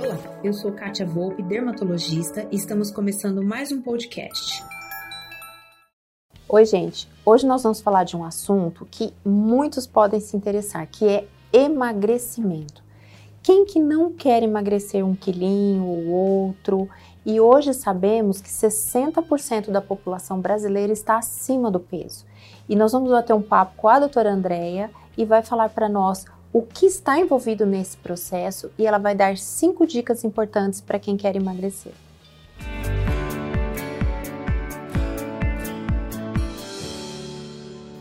Olá, eu sou Kátia Volpe, dermatologista, e estamos começando mais um podcast. Oi, gente. Hoje nós vamos falar de um assunto que muitos podem se interessar, que é emagrecimento. Quem que não quer emagrecer um quilinho ou outro? E hoje sabemos que 60% da população brasileira está acima do peso. E nós vamos bater um papo com a doutora Andréia e vai falar para nós o que está envolvido nesse processo e ela vai dar cinco dicas importantes para quem quer emagrecer.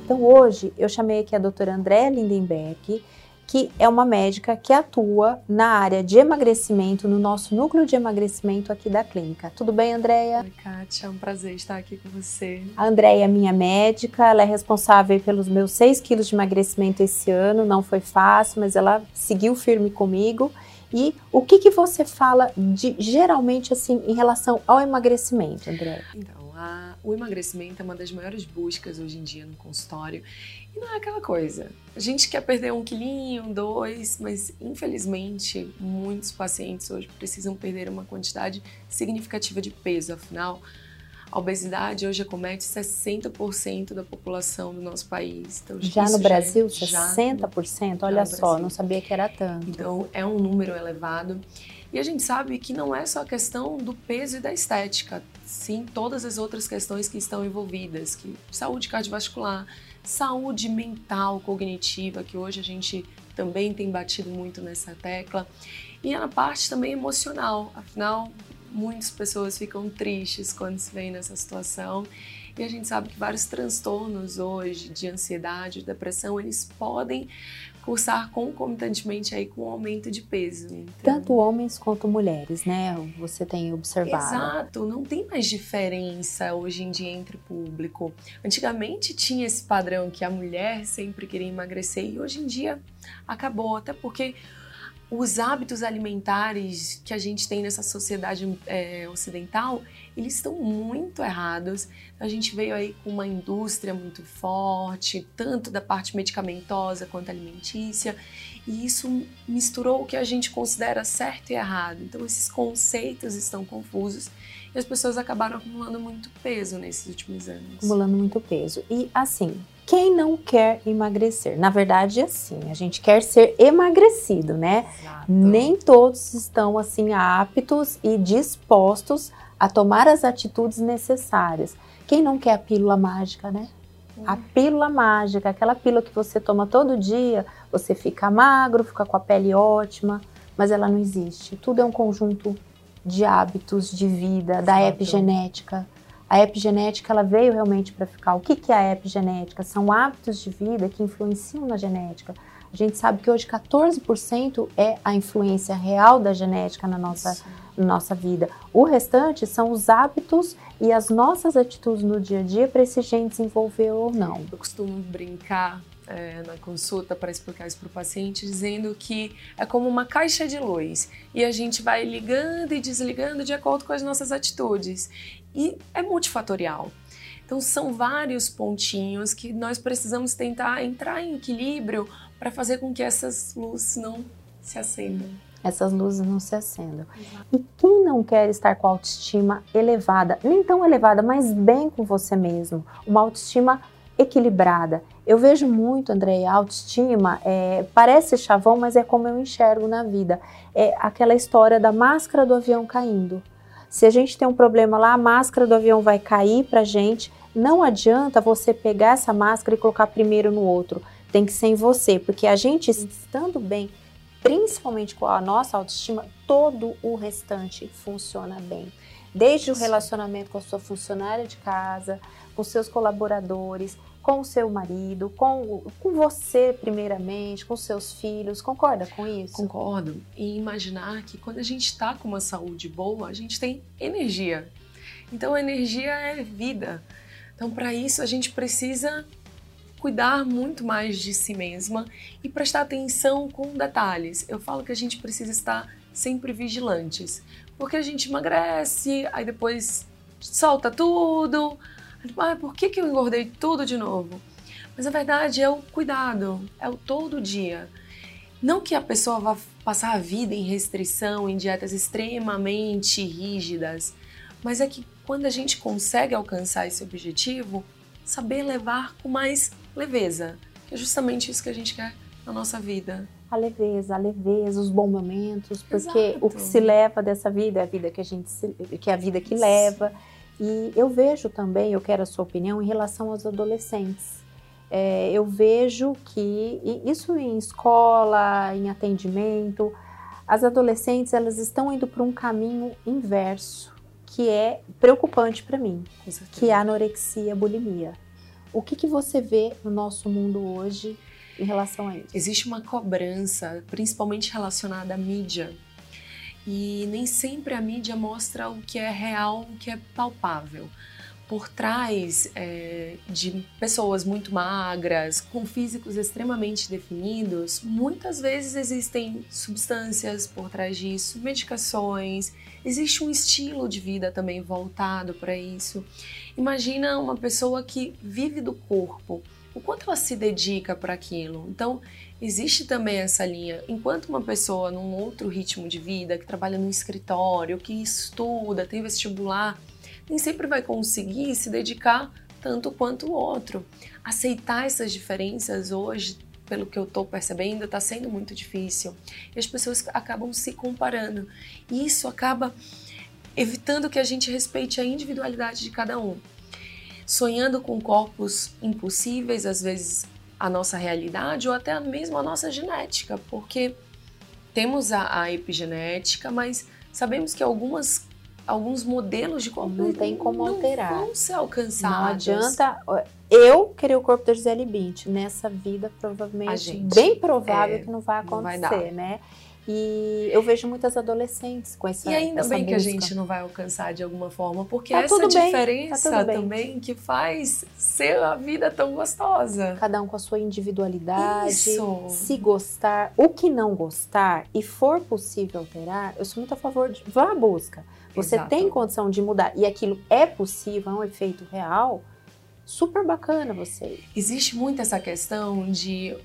Então hoje eu chamei aqui a doutora Andréa Lindenberg, que é uma médica que atua na área de emagrecimento, no nosso núcleo de emagrecimento aqui da clínica. Tudo bem, Andréia? Oi, Kátia, é um prazer estar aqui com você. A Andréia é minha médica, ela é responsável pelos meus 6 quilos de emagrecimento esse ano, não foi fácil, mas ela seguiu firme comigo. E o que, que você fala de geralmente assim em relação ao emagrecimento, Andréia? Então, a, o emagrecimento é uma das maiores buscas hoje em dia no consultório. E não é aquela coisa. A gente quer perder um quilinho, dois, mas infelizmente muitos pacientes hoje precisam perder uma quantidade significativa de peso. Afinal, a obesidade hoje acomete 60% da população do nosso país. Então, já no Brasil, já, 60%? Já Olha só, não sabia que era tanto. Então, é um número elevado. E a gente sabe que não é só a questão do peso e da estética, sim todas as outras questões que estão envolvidas, que saúde cardiovascular, saúde mental, cognitiva, que hoje a gente também tem batido muito nessa tecla, e a parte também emocional, afinal, muitas pessoas ficam tristes quando se vem nessa situação. E a gente sabe que vários transtornos hoje de ansiedade, de depressão, eles podem cursar concomitantemente aí com o aumento de peso. Então... Tanto homens quanto mulheres, né? Você tem observado. Exato, não tem mais diferença hoje em dia entre público. Antigamente tinha esse padrão que a mulher sempre queria emagrecer e hoje em dia acabou, até porque os hábitos alimentares que a gente tem nessa sociedade é, ocidental, eles estão muito errados. A gente veio aí com uma indústria muito forte, tanto da parte medicamentosa quanto alimentícia, e isso misturou o que a gente considera certo e errado. Então esses conceitos estão confusos e as pessoas acabaram acumulando muito peso nesses últimos anos. Acumulando muito peso. E assim, quem não quer emagrecer? Na verdade, é assim, a gente quer ser emagrecido, né? Exato. Nem todos estão assim aptos e dispostos a tomar as atitudes necessárias. Quem não quer a pílula mágica, né? A hum. pílula mágica, aquela pílula que você toma todo dia, você fica magro, fica com a pele ótima, mas ela não existe. Tudo é um conjunto de hábitos de vida, Exato. da epigenética a epigenética ela veio realmente para ficar. O que, que é a epigenética? São hábitos de vida que influenciam na genética. A gente sabe que hoje 14% é a influência real da genética na nossa, na nossa vida. O restante são os hábitos e as nossas atitudes no dia a dia para esse gene desenvolver ou não. Eu costumo brincar é, na consulta para explicar isso para o paciente, dizendo que é como uma caixa de luz e a gente vai ligando e desligando de acordo com as nossas atitudes. E é multifatorial. Então, são vários pontinhos que nós precisamos tentar entrar em equilíbrio para fazer com que essas luzes não se acendam. Essas luzes não se acendam. E quem não quer estar com a autoestima elevada, nem tão elevada, mas bem com você mesmo, uma autoestima equilibrada. Eu vejo muito, André, autoestima é, parece chavão, mas é como eu enxergo na vida. É aquela história da máscara do avião caindo. Se a gente tem um problema lá, a máscara do avião vai cair para gente. Não adianta você pegar essa máscara e colocar primeiro no outro. Tem que ser em você, porque a gente estando bem, principalmente com a nossa autoestima, todo o restante funciona bem. Desde o relacionamento com a sua funcionária de casa, com seus colaboradores, com o seu marido, com, com você primeiramente, com seus filhos. Concorda com isso? Concordo. E imaginar que quando a gente está com uma saúde boa, a gente tem energia. Então, a energia é vida. Então, para isso, a gente precisa cuidar muito mais de si mesma e prestar atenção com detalhes. Eu falo que a gente precisa estar sempre vigilantes, porque a gente emagrece, aí depois solta tudo, ah, por que, que eu engordei tudo de novo? Mas a verdade é o cuidado, é o todo dia. Não que a pessoa vá passar a vida em restrição, em dietas extremamente rígidas, mas é que quando a gente consegue alcançar esse objetivo, saber levar com mais leveza, que é justamente isso que a gente quer na nossa vida. A leveza, a leveza, os bons momentos, porque Exato. o que se leva dessa vida é a vida que a gente se, que é a vida que leva. E eu vejo também, eu quero a sua opinião em relação aos adolescentes. É, eu vejo que isso em escola, em atendimento, as adolescentes elas estão indo para um caminho inverso, que é preocupante para mim, que é a anorexia, bulimia. O que, que você vê no nosso mundo hoje em relação a isso? Existe uma cobrança, principalmente relacionada à mídia. E nem sempre a mídia mostra o que é real, o que é palpável. Por trás é, de pessoas muito magras, com físicos extremamente definidos, muitas vezes existem substâncias por trás disso, medicações, existe um estilo de vida também voltado para isso. Imagina uma pessoa que vive do corpo, o quanto ela se dedica para aquilo. Então, existe também essa linha. Enquanto uma pessoa num outro ritmo de vida, que trabalha no escritório, que estuda, tem vestibular, nem sempre vai conseguir se dedicar tanto quanto o outro. Aceitar essas diferenças hoje, pelo que eu estou percebendo, está sendo muito difícil. E as pessoas acabam se comparando. E isso acaba evitando que a gente respeite a individualidade de cada um sonhando com corpos impossíveis, às vezes a nossa realidade ou até mesmo a nossa genética, porque temos a, a epigenética, mas sabemos que algumas alguns modelos de corpo não tem como não alterar. Vão ser alcançados. Não adianta eu querer o corpo da Gisele Bint nessa vida provavelmente gente, bem provável é, que não vai acontecer, não vai né? E eu vejo muitas adolescentes com essa E ainda essa bem busca. que a gente não vai alcançar de alguma forma, porque tá essa diferença tá também que faz ser a vida tão gostosa. Cada um com a sua individualidade, Isso. se gostar, o que não gostar e for possível alterar, eu sou muito a favor de vá à busca. Você Exato. tem condição de mudar e aquilo é possível, é um efeito real. Super bacana você. Existe muito essa questão de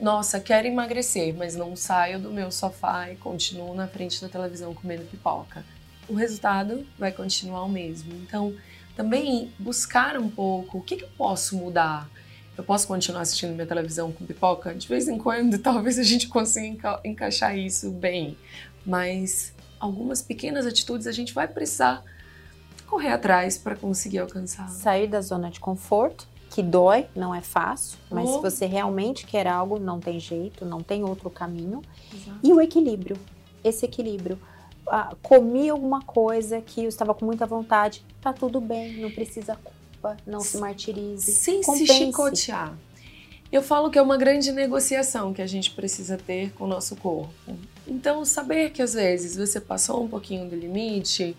nossa, quero emagrecer, mas não saio do meu sofá e continuo na frente da televisão comendo pipoca. O resultado vai continuar o mesmo. Então, também buscar um pouco o que, que eu posso mudar. Eu posso continuar assistindo minha televisão com pipoca? De vez em quando, talvez a gente consiga enca encaixar isso bem, mas algumas pequenas atitudes a gente vai precisar correr atrás para conseguir alcançar. Sair da zona de conforto que dói, não é fácil, mas oh. se você realmente quer algo, não tem jeito, não tem outro caminho. Exato. E o equilíbrio, esse equilíbrio. Ah, comi alguma coisa que eu estava com muita vontade, tá tudo bem, não precisa culpa, não se martirize. Sem compense. se chicotear. Eu falo que é uma grande negociação que a gente precisa ter com o nosso corpo. Então, saber que às vezes você passou um pouquinho do limite,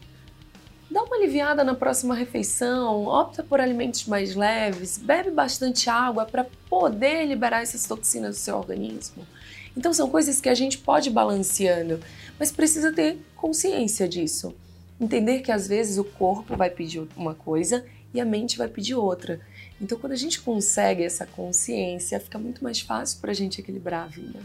Dá uma aliviada na próxima refeição, opta por alimentos mais leves, bebe bastante água para poder liberar essas toxinas do seu organismo. Então são coisas que a gente pode balanceando, mas precisa ter consciência disso. Entender que às vezes o corpo vai pedir uma coisa e a mente vai pedir outra. Então quando a gente consegue essa consciência, fica muito mais fácil para a gente equilibrar a vida.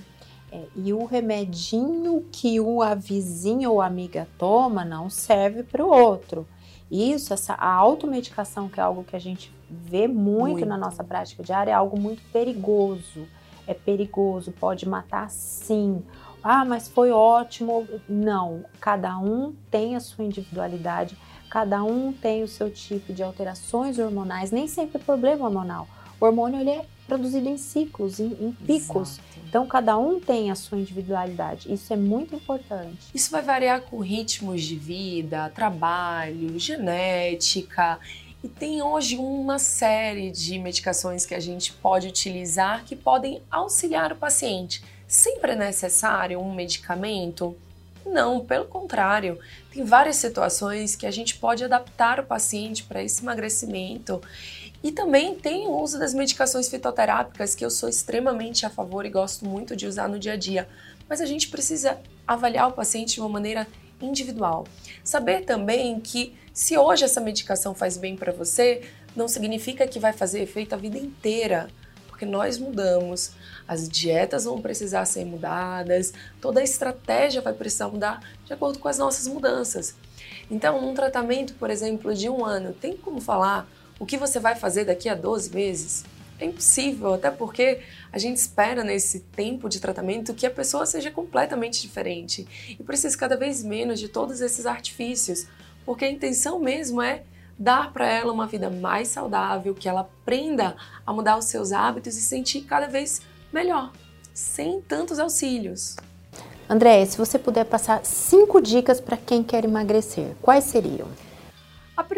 É, e o remedinho que uma vizinha ou amiga toma não serve para o outro. Isso, essa a automedicação, que é algo que a gente vê muito, muito, na nossa prática diária, é algo muito perigoso. É perigoso, pode matar sim. Ah, mas foi ótimo. Não, cada um tem a sua individualidade, cada um tem o seu tipo de alterações hormonais, nem sempre é problema hormonal. O hormônio ele é produzido em ciclos, em, em picos. Exato. Então, cada um tem a sua individualidade. Isso é muito importante. Isso vai variar com ritmos de vida, trabalho, genética. E tem hoje uma série de medicações que a gente pode utilizar que podem auxiliar o paciente. Sempre é necessário um medicamento? Não, pelo contrário. Tem várias situações que a gente pode adaptar o paciente para esse emagrecimento e também tem o uso das medicações fitoterápicas, que eu sou extremamente a favor e gosto muito de usar no dia a dia. Mas a gente precisa avaliar o paciente de uma maneira individual. Saber também que se hoje essa medicação faz bem para você, não significa que vai fazer efeito a vida inteira. Porque nós mudamos, as dietas vão precisar ser mudadas, toda a estratégia vai precisar mudar de acordo com as nossas mudanças. Então, num tratamento, por exemplo, de um ano, tem como falar o que você vai fazer daqui a 12 meses? É impossível, até porque a gente espera nesse tempo de tratamento que a pessoa seja completamente diferente e precisa cada vez menos de todos esses artifícios, porque a intenção mesmo é dar para ela uma vida mais saudável, que ela aprenda a mudar os seus hábitos e sentir cada vez melhor, sem tantos auxílios. André, se você puder passar cinco dicas para quem quer emagrecer, quais seriam?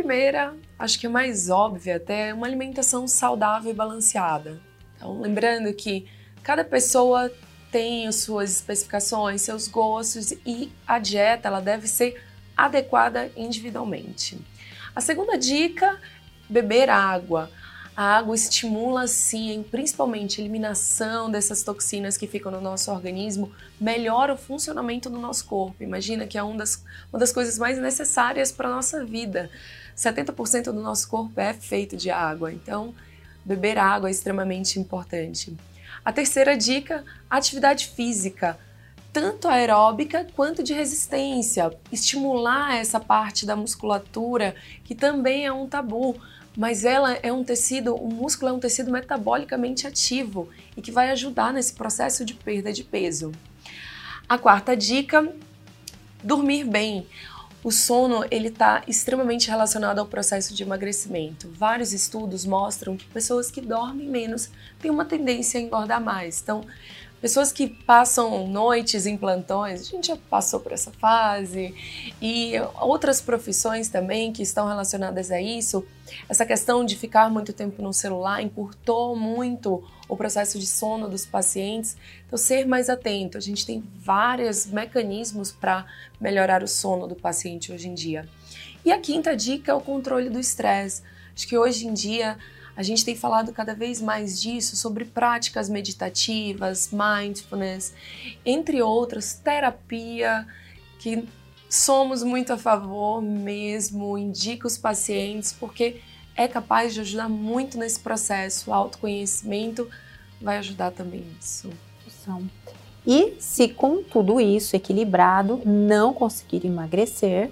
A primeira, acho que é mais óbvia até, é uma alimentação saudável e balanceada. Então, lembrando que cada pessoa tem as suas especificações, seus gostos e a dieta ela deve ser adequada individualmente. A segunda dica, beber água. A água estimula sim, principalmente a eliminação dessas toxinas que ficam no nosso organismo, melhora o funcionamento do nosso corpo. Imagina que é uma das, uma das coisas mais necessárias para a nossa vida. 70% do nosso corpo é feito de água, então beber água é extremamente importante. A terceira dica, atividade física, tanto aeróbica quanto de resistência, estimular essa parte da musculatura que também é um tabu mas ela é um tecido, o músculo é um tecido metabolicamente ativo e que vai ajudar nesse processo de perda de peso. A quarta dica, dormir bem. O sono ele está extremamente relacionado ao processo de emagrecimento. Vários estudos mostram que pessoas que dormem menos têm uma tendência a engordar mais. Então, Pessoas que passam noites em plantões, a gente já passou por essa fase, e outras profissões também que estão relacionadas a isso. Essa questão de ficar muito tempo no celular encurtou muito o processo de sono dos pacientes. Então, ser mais atento. A gente tem vários mecanismos para melhorar o sono do paciente hoje em dia. E a quinta dica é o controle do estresse. Acho que hoje em dia a gente tem falado cada vez mais disso sobre práticas meditativas, mindfulness, entre outras, terapia, que somos muito a favor mesmo, indica os pacientes, porque é capaz de ajudar muito nesse processo. O autoconhecimento vai ajudar também nisso. E se com tudo isso equilibrado não conseguir emagrecer,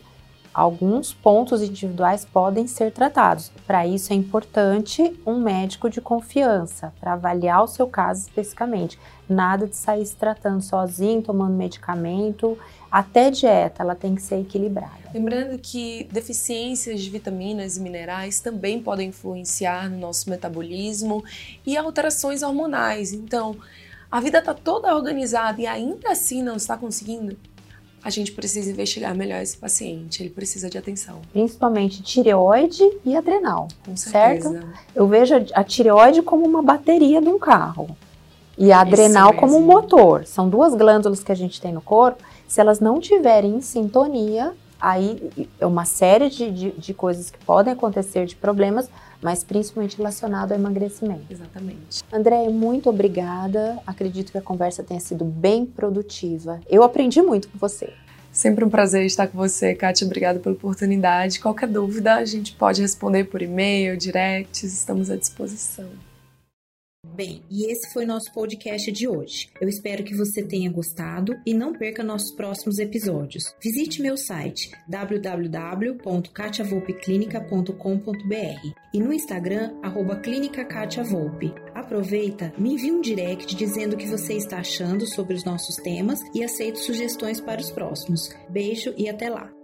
alguns pontos individuais podem ser tratados. Para isso é importante um médico de confiança para avaliar o seu caso especificamente. Nada de sair se tratando sozinho, tomando medicamento, até dieta, ela tem que ser equilibrada. Lembrando que deficiências de vitaminas e minerais também podem influenciar no nosso metabolismo e alterações hormonais. Então, a vida está toda organizada e ainda assim não está conseguindo a gente precisa investigar melhor esse paciente, ele precisa de atenção. Principalmente tireoide e adrenal, Com certo? Eu vejo a tireoide como uma bateria de um carro e a adrenal como um motor. São duas glândulas que a gente tem no corpo. Se elas não tiverem em sintonia, aí é uma série de, de, de coisas que podem acontecer de problemas, mas principalmente relacionado ao emagrecimento. Exatamente. André, muito obrigada. Acredito que a conversa tenha sido bem produtiva. Eu aprendi muito com você. Sempre um prazer estar com você, Kátia. Obrigada pela oportunidade. Qualquer dúvida, a gente pode responder por e-mail, direct, estamos à disposição. Bem, e esse foi nosso podcast de hoje. Eu espero que você tenha gostado e não perca nossos próximos episódios. Visite meu site www.katiavolpeclinica.com.br e no Instagram, arroba Clínica Aproveita, me envie um direct dizendo o que você está achando sobre os nossos temas e aceito sugestões para os próximos. Beijo e até lá!